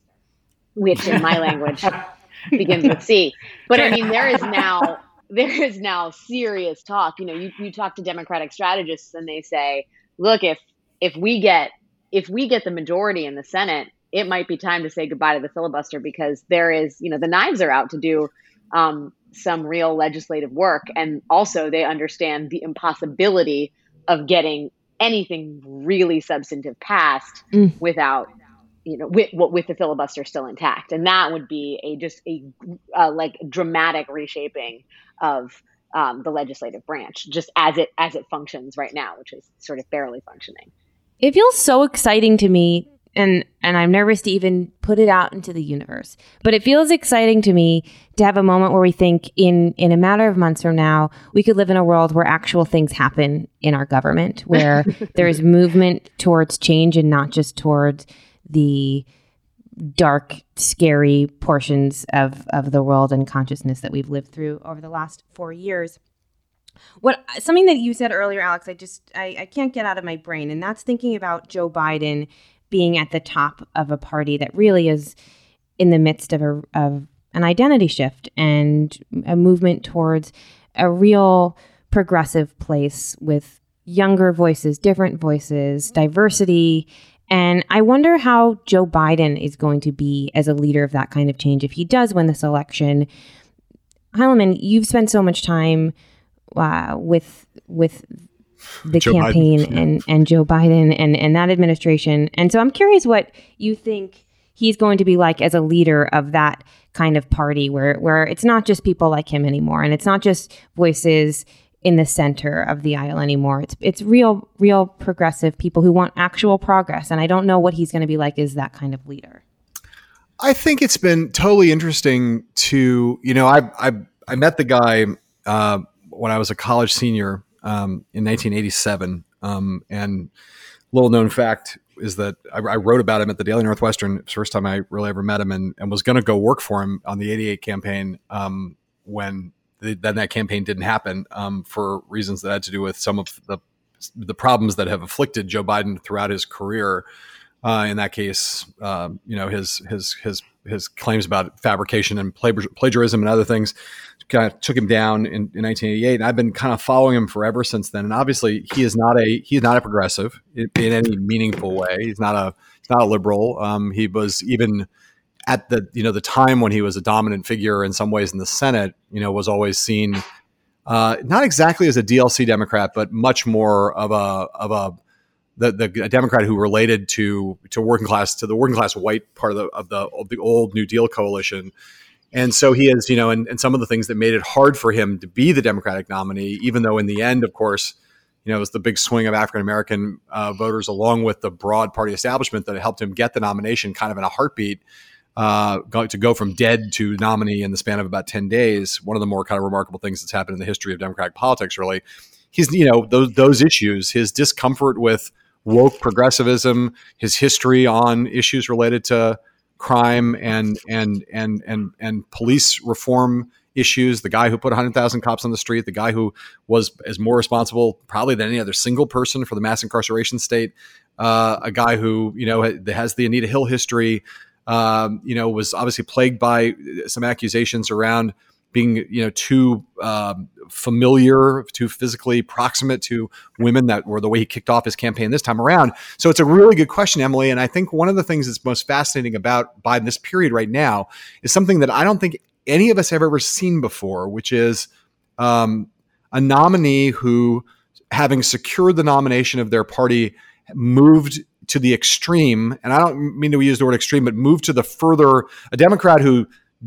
which in my language begins with c. But i mean there is now there is now serious talk. You know you, you talk to democratic strategists and they say look if if we get if we get the majority in the Senate, it might be time to say goodbye to the filibuster because there is, you know, the knives are out to do um, some real legislative work. And also, they understand the impossibility of getting anything really substantive passed mm. without you know with with the filibuster still intact and that would be a just a uh, like dramatic reshaping of um, the legislative branch just as it as it functions right now which is sort of barely functioning it feels so exciting to me and and I'm nervous to even put it out into the universe. But it feels exciting to me to have a moment where we think in in a matter of months from now, we could live in a world where actual things happen in our government, where there is movement towards change and not just towards the dark, scary portions of, of the world and consciousness that we've lived through over the last four years. What something that you said earlier, Alex, I just I, I can't get out of my brain, and that's thinking about Joe Biden being at the top of a party that really is in the midst of a of an identity shift and a movement towards a real progressive place with younger voices, different voices, diversity. And I wonder how Joe Biden is going to be as a leader of that kind of change if he does win this election. Heilemann, you've spent so much time uh, with with the Joe campaign Biden, and and Joe Biden and and that administration. And so I'm curious what you think he's going to be like as a leader of that kind of party where where it's not just people like him anymore and it's not just voices in the center of the aisle anymore. It's it's real real progressive people who want actual progress and I don't know what he's going to be like as that kind of leader. I think it's been totally interesting to, you know, I I I met the guy uh, when I was a college senior um, in 1987 um, and little known fact is that I, I, wrote about him at the Daily Northwestern. First time I really ever met him, and, and was going to go work for him on the '88 campaign um, when the, then that campaign didn't happen um, for reasons that had to do with some of the the problems that have afflicted Joe Biden throughout his career. Uh, in that case, uh, you know his his his his claims about fabrication and plagiarism and other things kind of took him down in, in 1988 and i've been kind of following him forever since then. And obviously he is not a he's not a progressive in, in any meaningful way. He's not a he's not a liberal. Um, he was even at the you know the time when he was a dominant figure in some ways in the senate you know was always seen uh, not exactly as a dlc democrat but much more of a of a the, the Democrat who related to to working class to the working class white part of the of the, of the old New Deal coalition, and so he is, you know, and, and some of the things that made it hard for him to be the Democratic nominee, even though in the end, of course, you know, it was the big swing of African American uh, voters along with the broad party establishment that helped him get the nomination kind of in a heartbeat. Uh, to go from dead to nominee in the span of about 10 days, one of the more kind of remarkable things that's happened in the history of Democratic politics, really. He's, you know, those, those issues, his discomfort with woke progressivism, his history on issues related to crime and and and and and police reform issues. The guy who put 100,000 cops on the street, the guy who was is more responsible probably than any other single person for the mass incarceration state. Uh, a guy who you know has the Anita Hill history. Um, you know, was obviously plagued by some accusations around being you know too um, familiar, too physically proximate to women that were the way he kicked off his campaign this time around. So it's a really good question, Emily. And I think one of the things that's most fascinating about Biden this period right now is something that I don't think any of us have ever seen before, which is um, a nominee who, having secured the nomination of their party, moved to the extreme, and I don't mean to use the word extreme, but moved to the further, a Democrat who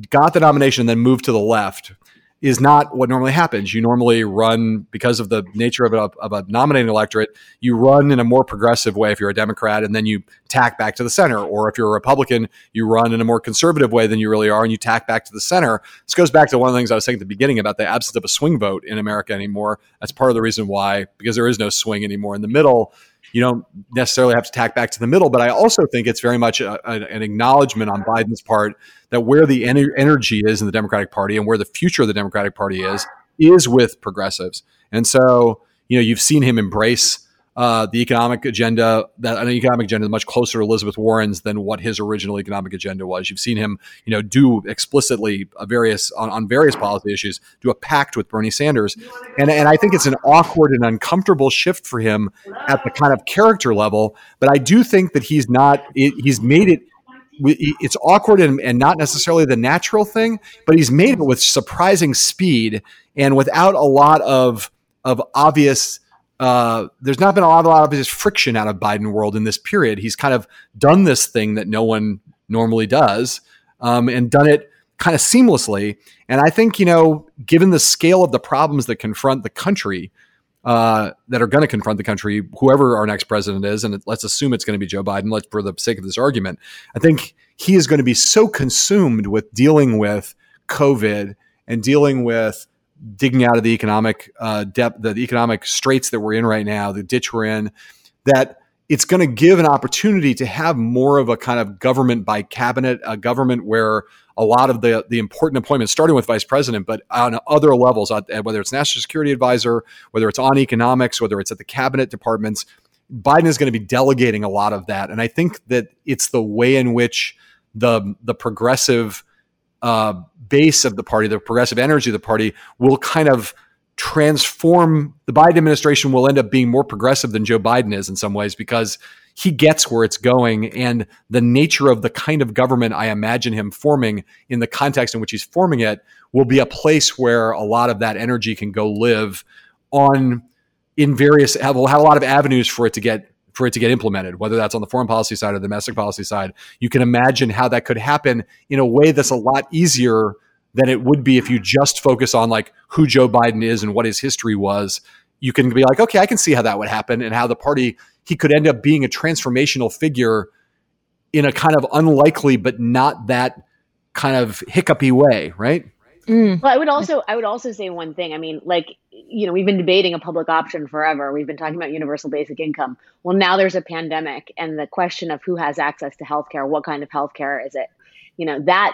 got the nomination and then moved to the left is not what normally happens. You normally run because of the nature of a, of a nominating electorate. You run in a more progressive way if you're a Democrat, and then you tack back to the center. Or if you're a Republican, you run in a more conservative way than you really are, and you tack back to the center. This goes back to one of the things I was saying at the beginning about the absence of a swing vote in America anymore. That's part of the reason why, because there is no swing anymore in the middle you don't necessarily have to tack back to the middle. But I also think it's very much a, a, an acknowledgement on Biden's part that where the ener- energy is in the Democratic Party and where the future of the Democratic Party is is with progressives. And so, you know, you've seen him embrace uh, the economic agenda, that an economic agenda is much closer to Elizabeth Warren's than what his original economic agenda was. You've seen him, you know, do explicitly various on, on various policy issues, do a pact with Bernie Sanders, and and I think it's an awkward and uncomfortable shift for him at the kind of character level. But I do think that he's not. He's made it it's awkward and, and, not necessarily the natural thing, but he's made it with surprising speed and without a lot of of obvious uh, there's not been a lot, a lot of this friction out of Biden world in this period. He's kind of done this thing that no one normally does, um, and done it kind of seamlessly. And I think you know, given the scale of the problems that confront the country, uh, that are going to confront the country, whoever our next president is, and let's assume it's going to be Joe Biden. Let's, for the sake of this argument, I think he is going to be so consumed with dealing with COVID and dealing with digging out of the economic uh, depth, the economic straits that we're in right now, the ditch we're in, that it's going to give an opportunity to have more of a kind of government by cabinet, a government where a lot of the the important appointments, starting with vice president, but on other levels, whether it's national security advisor, whether it's on economics, whether it's at the cabinet departments, Biden is going to be delegating a lot of that, and I think that it's the way in which the the progressive uh, base of the party, the progressive energy of the party, will kind of transform the Biden administration will end up being more progressive than Joe Biden is in some ways because he gets where it's going and the nature of the kind of government I imagine him forming in the context in which he's forming it will be a place where a lot of that energy can go live on in various have, a lot of avenues for it to get for it to get implemented whether that's on the foreign policy side or the domestic policy side you can imagine how that could happen in a way that's a lot easier than it would be if you just focus on like who Joe Biden is and what his history was. You can be like, okay, I can see how that would happen and how the party he could end up being a transformational figure in a kind of unlikely but not that kind of hiccupy way, right? Mm. Well, I would also I would also say one thing. I mean, like you know, we've been debating a public option forever. We've been talking about universal basic income. Well, now there's a pandemic, and the question of who has access to healthcare, what kind of healthcare is it? you know that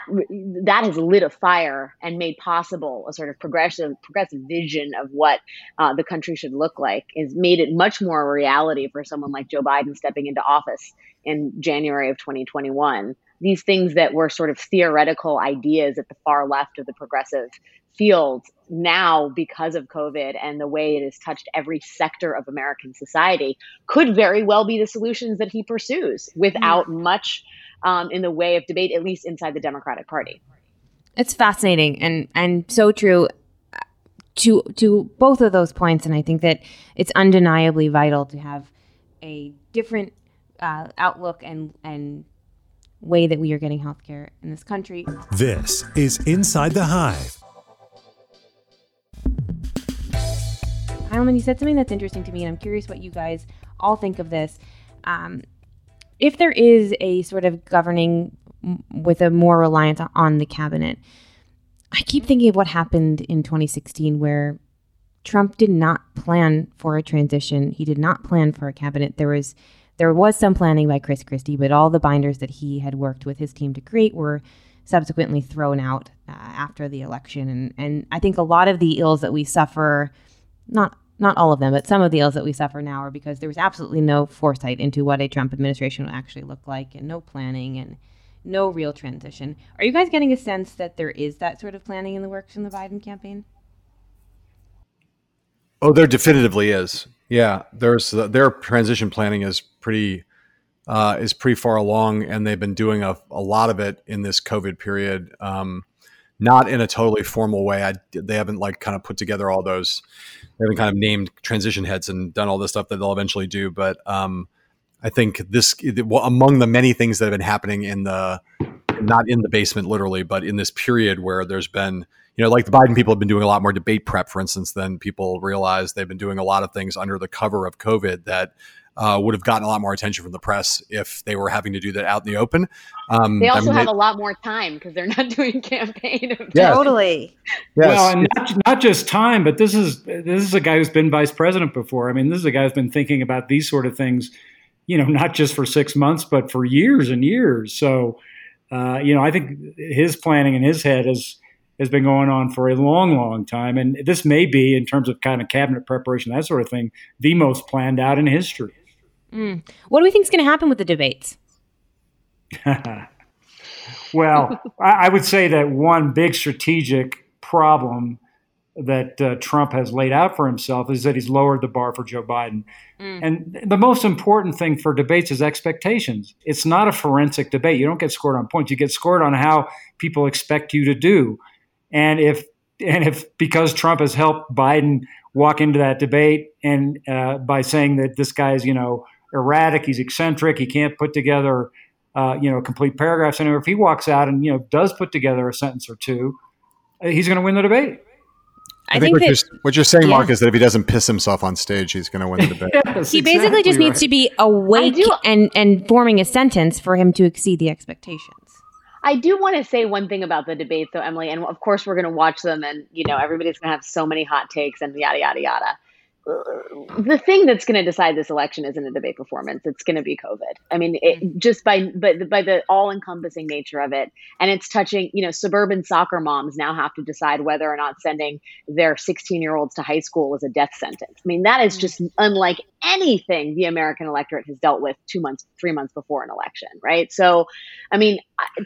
that has lit a fire and made possible a sort of progressive progressive vision of what uh, the country should look like is made it much more a reality for someone like Joe Biden stepping into office in January of 2021 these things that were sort of theoretical ideas at the far left of the progressive field now because of covid and the way it has touched every sector of american society could very well be the solutions that he pursues without mm. much um, in the way of debate, at least inside the Democratic Party. It's fascinating and and so true to to both of those points, and I think that it's undeniably vital to have a different uh, outlook and and way that we are getting healthcare in this country. This is Inside the Hive. Heilemann, you said something that's interesting to me, and I'm curious what you guys all think of this. Um, if there is a sort of governing with a more reliance on the cabinet, I keep thinking of what happened in 2016 where Trump did not plan for a transition. He did not plan for a cabinet. There was there was some planning by Chris Christie, but all the binders that he had worked with his team to create were subsequently thrown out uh, after the election. And and I think a lot of the ills that we suffer, not not all of them, but some of the ills that we suffer now are because there was absolutely no foresight into what a Trump administration would actually look like and no planning and no real transition. Are you guys getting a sense that there is that sort of planning in the works in the Biden campaign? Oh, there definitively is. Yeah, there's their transition planning is pretty uh, is pretty far along, and they've been doing a, a lot of it in this COVID period. Um, not in a totally formal way. I, they haven't like kind of put together all those. They haven't kind of named transition heads and done all this stuff that they'll eventually do. But um, I think this well, among the many things that have been happening in the not in the basement literally, but in this period where there's been you know like the Biden people have been doing a lot more debate prep, for instance, than people realize. They've been doing a lot of things under the cover of COVID that uh, would have gotten a lot more attention from the press if they were having to do that out in the open. Um, they also I mean, have they, a lot more time because they're not doing campaign. Yes. Totally. Yes. Well, and not, not just time, but this is this is a guy who's been vice president before. I mean, this is a guy who's been thinking about these sort of things, you know, not just for six months, but for years and years. So, uh, you know, I think his planning in his head is has been going on for a long, long time. And this may be, in terms of kind of cabinet preparation, that sort of thing, the most planned out in history. Mm. What do we think is going to happen with the debates? well, I, I, would say that one big strategic problem that uh, Trump has laid out for himself is that he's lowered the bar for Joe Biden. Mm. And the most important thing for debates is expectations. It's not a forensic debate. You don't get scored on points. You get scored on how people expect you to do. And if and if because Trump has helped Biden walk into that debate and uh, by saying that this guy's you know, erratic, he's eccentric, he can't put together, uh, you know, complete paragraphs. And if he walks out and you know does put together a sentence or two, uh, he's going to win the debate. I, I think, think what, that, you're, what, you're, saying, yeah. Mark, is that if he doesn't piss himself on stage, he's going to win the debate. yes, he basically exactly just right. needs to be awake and and forming a sentence for him to exceed the expectations. I do want to say one thing about the debate, though, Emily, and of course we're going to watch them, and you know everybody's going to have so many hot takes and yada yada yada the thing that's going to decide this election isn't a debate performance. It's going to be COVID. I mean, it, mm-hmm. just by but by the all encompassing nature of it, and it's touching. You know, suburban soccer moms now have to decide whether or not sending their 16 year olds to high school is a death sentence. I mean, that is just mm-hmm. unlike anything the American electorate has dealt with two months, three months before an election, right? So, I mean,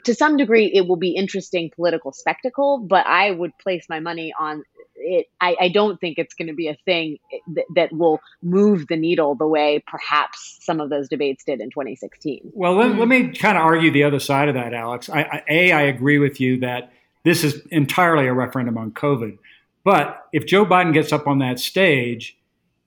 to some degree, it will be interesting political spectacle, but I would place my money on it, I, I, don't think it's going to be a thing eh, that, that, will move the needle the way perhaps some of those debates did in 2016. Well, let, let hmm. me kind of argue the other side of that, Alex. I, I, a, I agree with you that this is entirely a referendum on COVID. But if Joe Biden gets up on that stage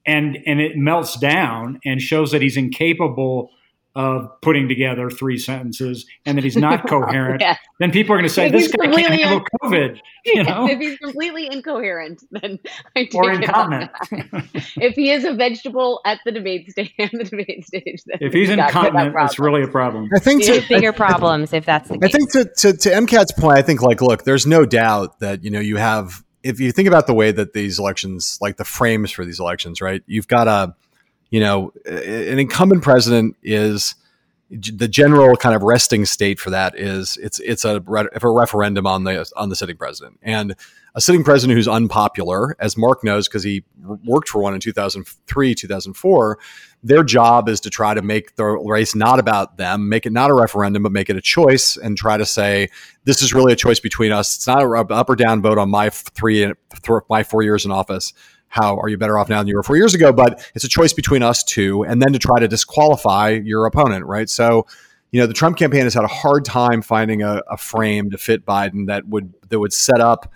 and and it melts down and shows that he's incapable of putting together three sentences and that he's not coherent, yeah. then people are going to say this guy can't handle COVID. You know, if he's completely incoherent, then I take or incontinent. if he is a vegetable at the debate stage, the debate stage, if he's incontinent, it's really a problem. I think to, bigger problems if that's the case. I think to, to to MCAT's point, I think like, look, there's no doubt that you know you have if you think about the way that these elections, like the frames for these elections, right? You've got a you know, an incumbent president is the general kind of resting state for that is it's it's a, a referendum on the on the sitting president and a sitting president who's unpopular, as Mark knows because he worked for one in 2003, 2004. Their job is to try to make the race not about them, make it not a referendum, but make it a choice, and try to say this is really a choice between us. It's not an up or down vote on my three, my four years in office how are you better off now than you were four years ago? But it's a choice between us two, and then to try to disqualify your opponent, right? So, you know, the Trump campaign has had a hard time finding a, a frame to fit Biden that would that would set up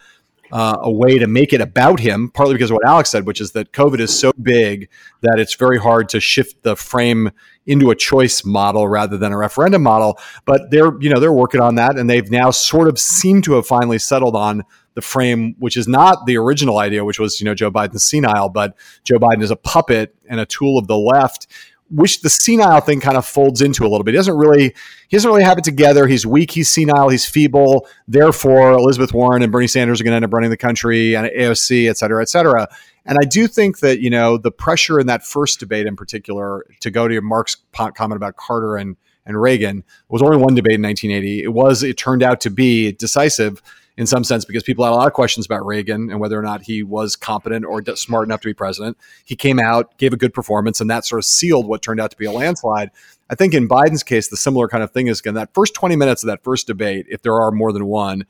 uh, a way to make it about him. Partly because of what Alex said, which is that COVID is so big that it's very hard to shift the frame into a choice model rather than a referendum model. But they're you know they're working on that, and they've now sort of seemed to have finally settled on the frame, which is not the original idea, which was, you know, Joe Biden's senile, but Joe Biden is a puppet and a tool of the left, which the senile thing kind of folds into a little bit. He doesn't really, he doesn't really have it together. He's weak, he's senile, he's feeble. Therefore, Elizabeth Warren and Bernie Sanders are going to end up running the country and AOC, et cetera, et cetera. And I do think that, you know, the pressure in that first debate in particular, to go to Mark's comment about Carter and, and Reagan, was only one debate in 1980. It was, it turned out to be decisive in some sense because people had a lot of questions about Reagan and whether or not he was competent or smart enough to be president. He came out, gave a good performance, and that sort of sealed what turned out to be a landslide. I think in Biden's case, the similar kind of thing is again that first 20 minutes of that first debate, if there are more than one,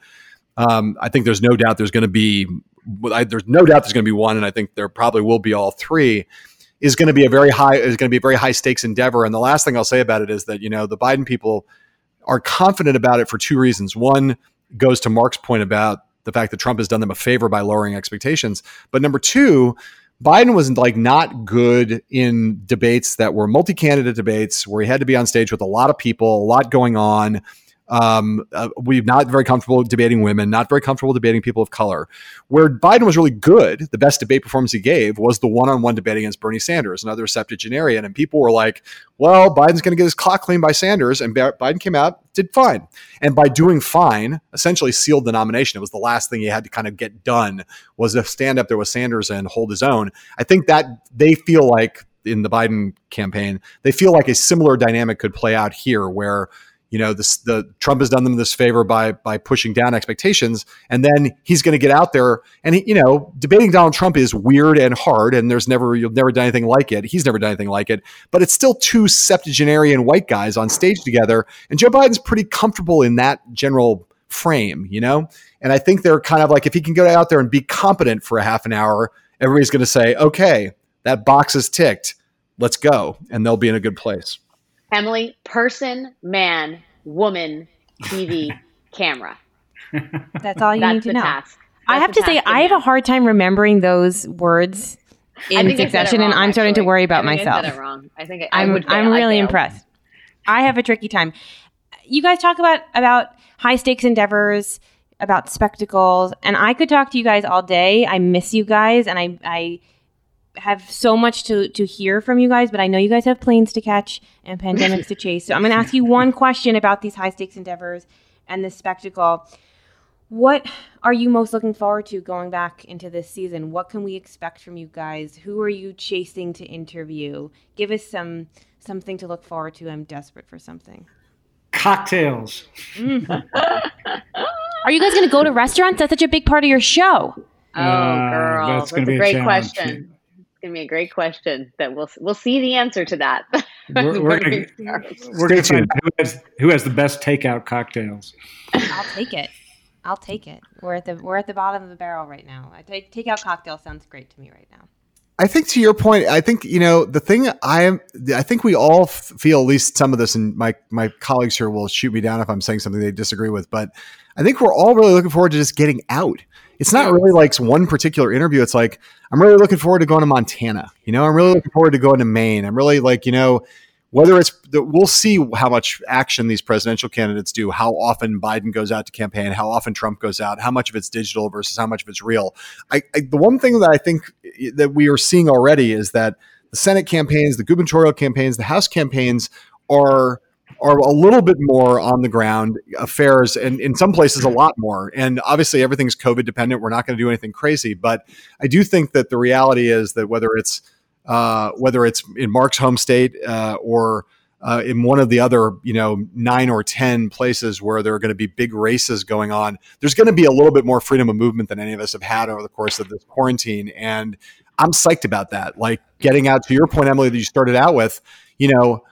um, I think there's no doubt there's going to be there's no doubt there's going to be one, and I think there probably will be all three. Is going to be a very high is going to be a very high stakes endeavor. And the last thing I'll say about it is that you know the Biden people are confident about it for two reasons. One, goes to Mark's point about the fact that Trump has done them a favor by lowering expectations. But number two, Biden was like not good in debates that were multi-candidate debates where he had to be on stage with a lot of people, a lot going on. Um, uh, we're not very comfortable debating women, not very comfortable debating people of color. Where Biden was really good, the best debate performance he gave was the one on one debate against Bernie Sanders, another septuagenarian. And people were like, well, Biden's going to get his clock cleaned by Sanders. And Biden came out, did fine. And by doing fine, essentially sealed the nomination. It was the last thing he had to kind of get done was to stand up there with Sanders and hold his own. I think that they feel like in the Biden campaign, they feel like a similar dynamic could play out here where you know, this, the Trump has done them this favor by by pushing down expectations, and then he's going to get out there and he, you know, debating Donald Trump is weird and hard, and there's never you've never done anything like it. He's never done anything like it, but it's still two septuagenarian white guys on stage together, and Joe Biden's pretty comfortable in that general frame, you know. And I think they're kind of like if he can go out there and be competent for a half an hour, everybody's going to say, okay, that box is ticked, let's go, and they'll be in a good place. Emily, person, man, woman, TV, camera. That's all you That's need to know. Task. I have to say, I have a hard time remembering those words in succession, wrong, and I'm starting to worry about I myself. I said it wrong. I think I, am I'm, I'm really impressed. I have a tricky time. You guys talk about about high stakes endeavors, about spectacles, and I could talk to you guys all day. I miss you guys, and I I have so much to to hear from you guys, but I know you guys have planes to catch and pandemics to chase. So I'm going to ask you one question about these high stakes endeavors and this spectacle. what are you most looking forward to going back into this season? What can we expect from you guys? Who are you chasing to interview? Give us some something to look forward to. I'm desperate for something. Cocktails. Mm. are you guys going to go to restaurants? That's such a big part of your show. Oh, uh, girl, that's, that's a great a question. It's gonna be a great question that we'll we'll see the answer to that. We're, we're gonna, we're gonna find who has, who has the best takeout cocktails. I'll take it. I'll take it. We're at the we're at the bottom of the barrel right now. I take takeout cocktail sounds great to me right now. I think to your point, I think you know the thing. I am. I think we all feel at least some of this, and my my colleagues here will shoot me down if I'm saying something they disagree with. But I think we're all really looking forward to just getting out. It's not really like one particular interview. It's like I'm really looking forward to going to Montana. You know, I'm really looking forward to going to Maine. I'm really like you know whether it's we'll see how much action these presidential candidates do, how often Biden goes out to campaign, how often Trump goes out, how much of it's digital versus how much of it's real. I, I, the one thing that I think eh, that we are seeing already is that the Senate campaigns, the gubernatorial campaigns, the House campaigns are are a little bit more on the ground affairs and in some places a lot more and obviously everything's covid dependent we're not going to do anything crazy but i do think that the reality is that whether it's uh, whether it's in Mark's home state uh, or uh, in one of the other, you know, nine or 10 places where there are going to be big races going on, there's going to be a little bit more freedom of movement than any of us have had over the course of this quarantine. And I'm psyched about that. Like getting out to your point, Emily, that you started out with, you know,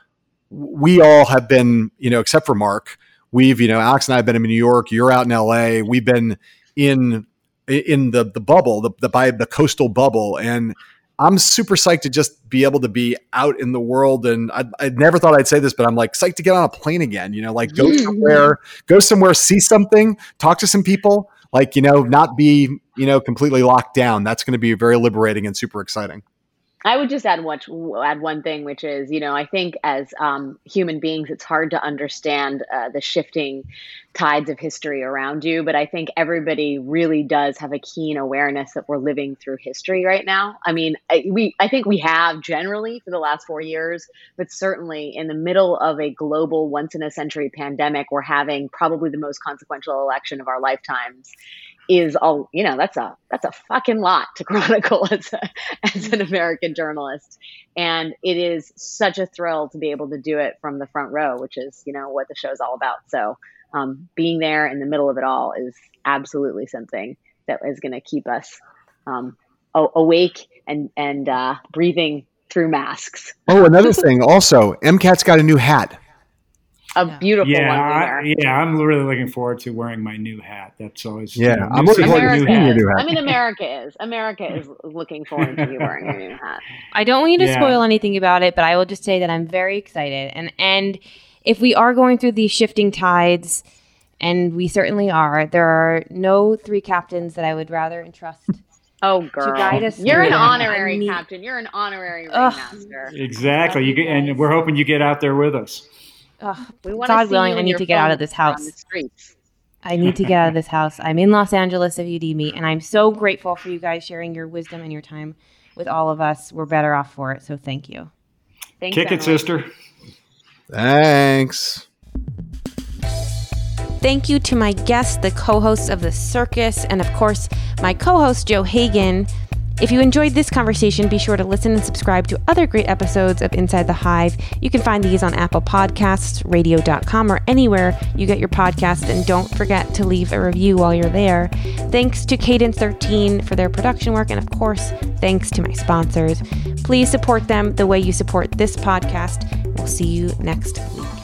we all have been, you know, except for Mark, we've, you know, Alex and I have been in New York, you're out in LA, we've been in in the the bubble, the the by the coastal bubble, and I'm super psyched to just be able to be out in the world. And I, I never thought I'd say this, but I'm like psyched to get on a plane again. You know, like go mm-hmm. somewhere, go somewhere, see something, talk to some people. Like you know, not be you know completely locked down. That's going to be very liberating and super exciting. I would just add one add one thing, which is you know I think as um, human beings, it's hard to understand uh, the shifting tides of history around you, but I think everybody really does have a keen awareness that we're living through history right now. I mean, I, we I think we have generally for the last four years, but certainly in the middle of a global once in a century pandemic, we're having probably the most consequential election of our lifetimes is all you know that's a that's a fucking lot to chronicle as a, as an American journalist. And it is such a thrill to be able to do it from the front row which is you know what the show's all about. So um, being there in the middle of it all is absolutely something that is going to keep us um, awake and and uh, breathing through masks. Oh, another thing also, MCAT's got a new hat a beautiful yeah, one. I, yeah, I'm really looking forward to wearing my new hat. That's always yeah. You know, I'm looking forward to seeing your new hat. I mean, America is. America is looking forward to you wearing your new hat. I don't want you to yeah. spoil anything about it, but I will just say that I'm very excited. And and if we are going through these shifting tides, and we certainly are, there are no three captains that I would rather entrust. Oh, girl! You're an honorary I mean, captain. You're an honorary ringmaster. Exactly. You get, and we're hoping you get out there with us. Ugh, God willing, I need to get out of this house. I need to get out of this house. I'm in Los Angeles if you need me, and I'm so grateful for you guys sharing your wisdom and your time with all of us. We're better off for it, so thank you. Thanks, Kick Emily. it, sister. Thanks. Thank you to my guests, the co hosts of The Circus, and of course, my co host, Joe Hagan. If you enjoyed this conversation, be sure to listen and subscribe to other great episodes of Inside the Hive. You can find these on Apple Podcasts, radio.com, or anywhere you get your podcast. And don't forget to leave a review while you're there. Thanks to Cadence 13 for their production work. And of course, thanks to my sponsors. Please support them the way you support this podcast. We'll see you next week.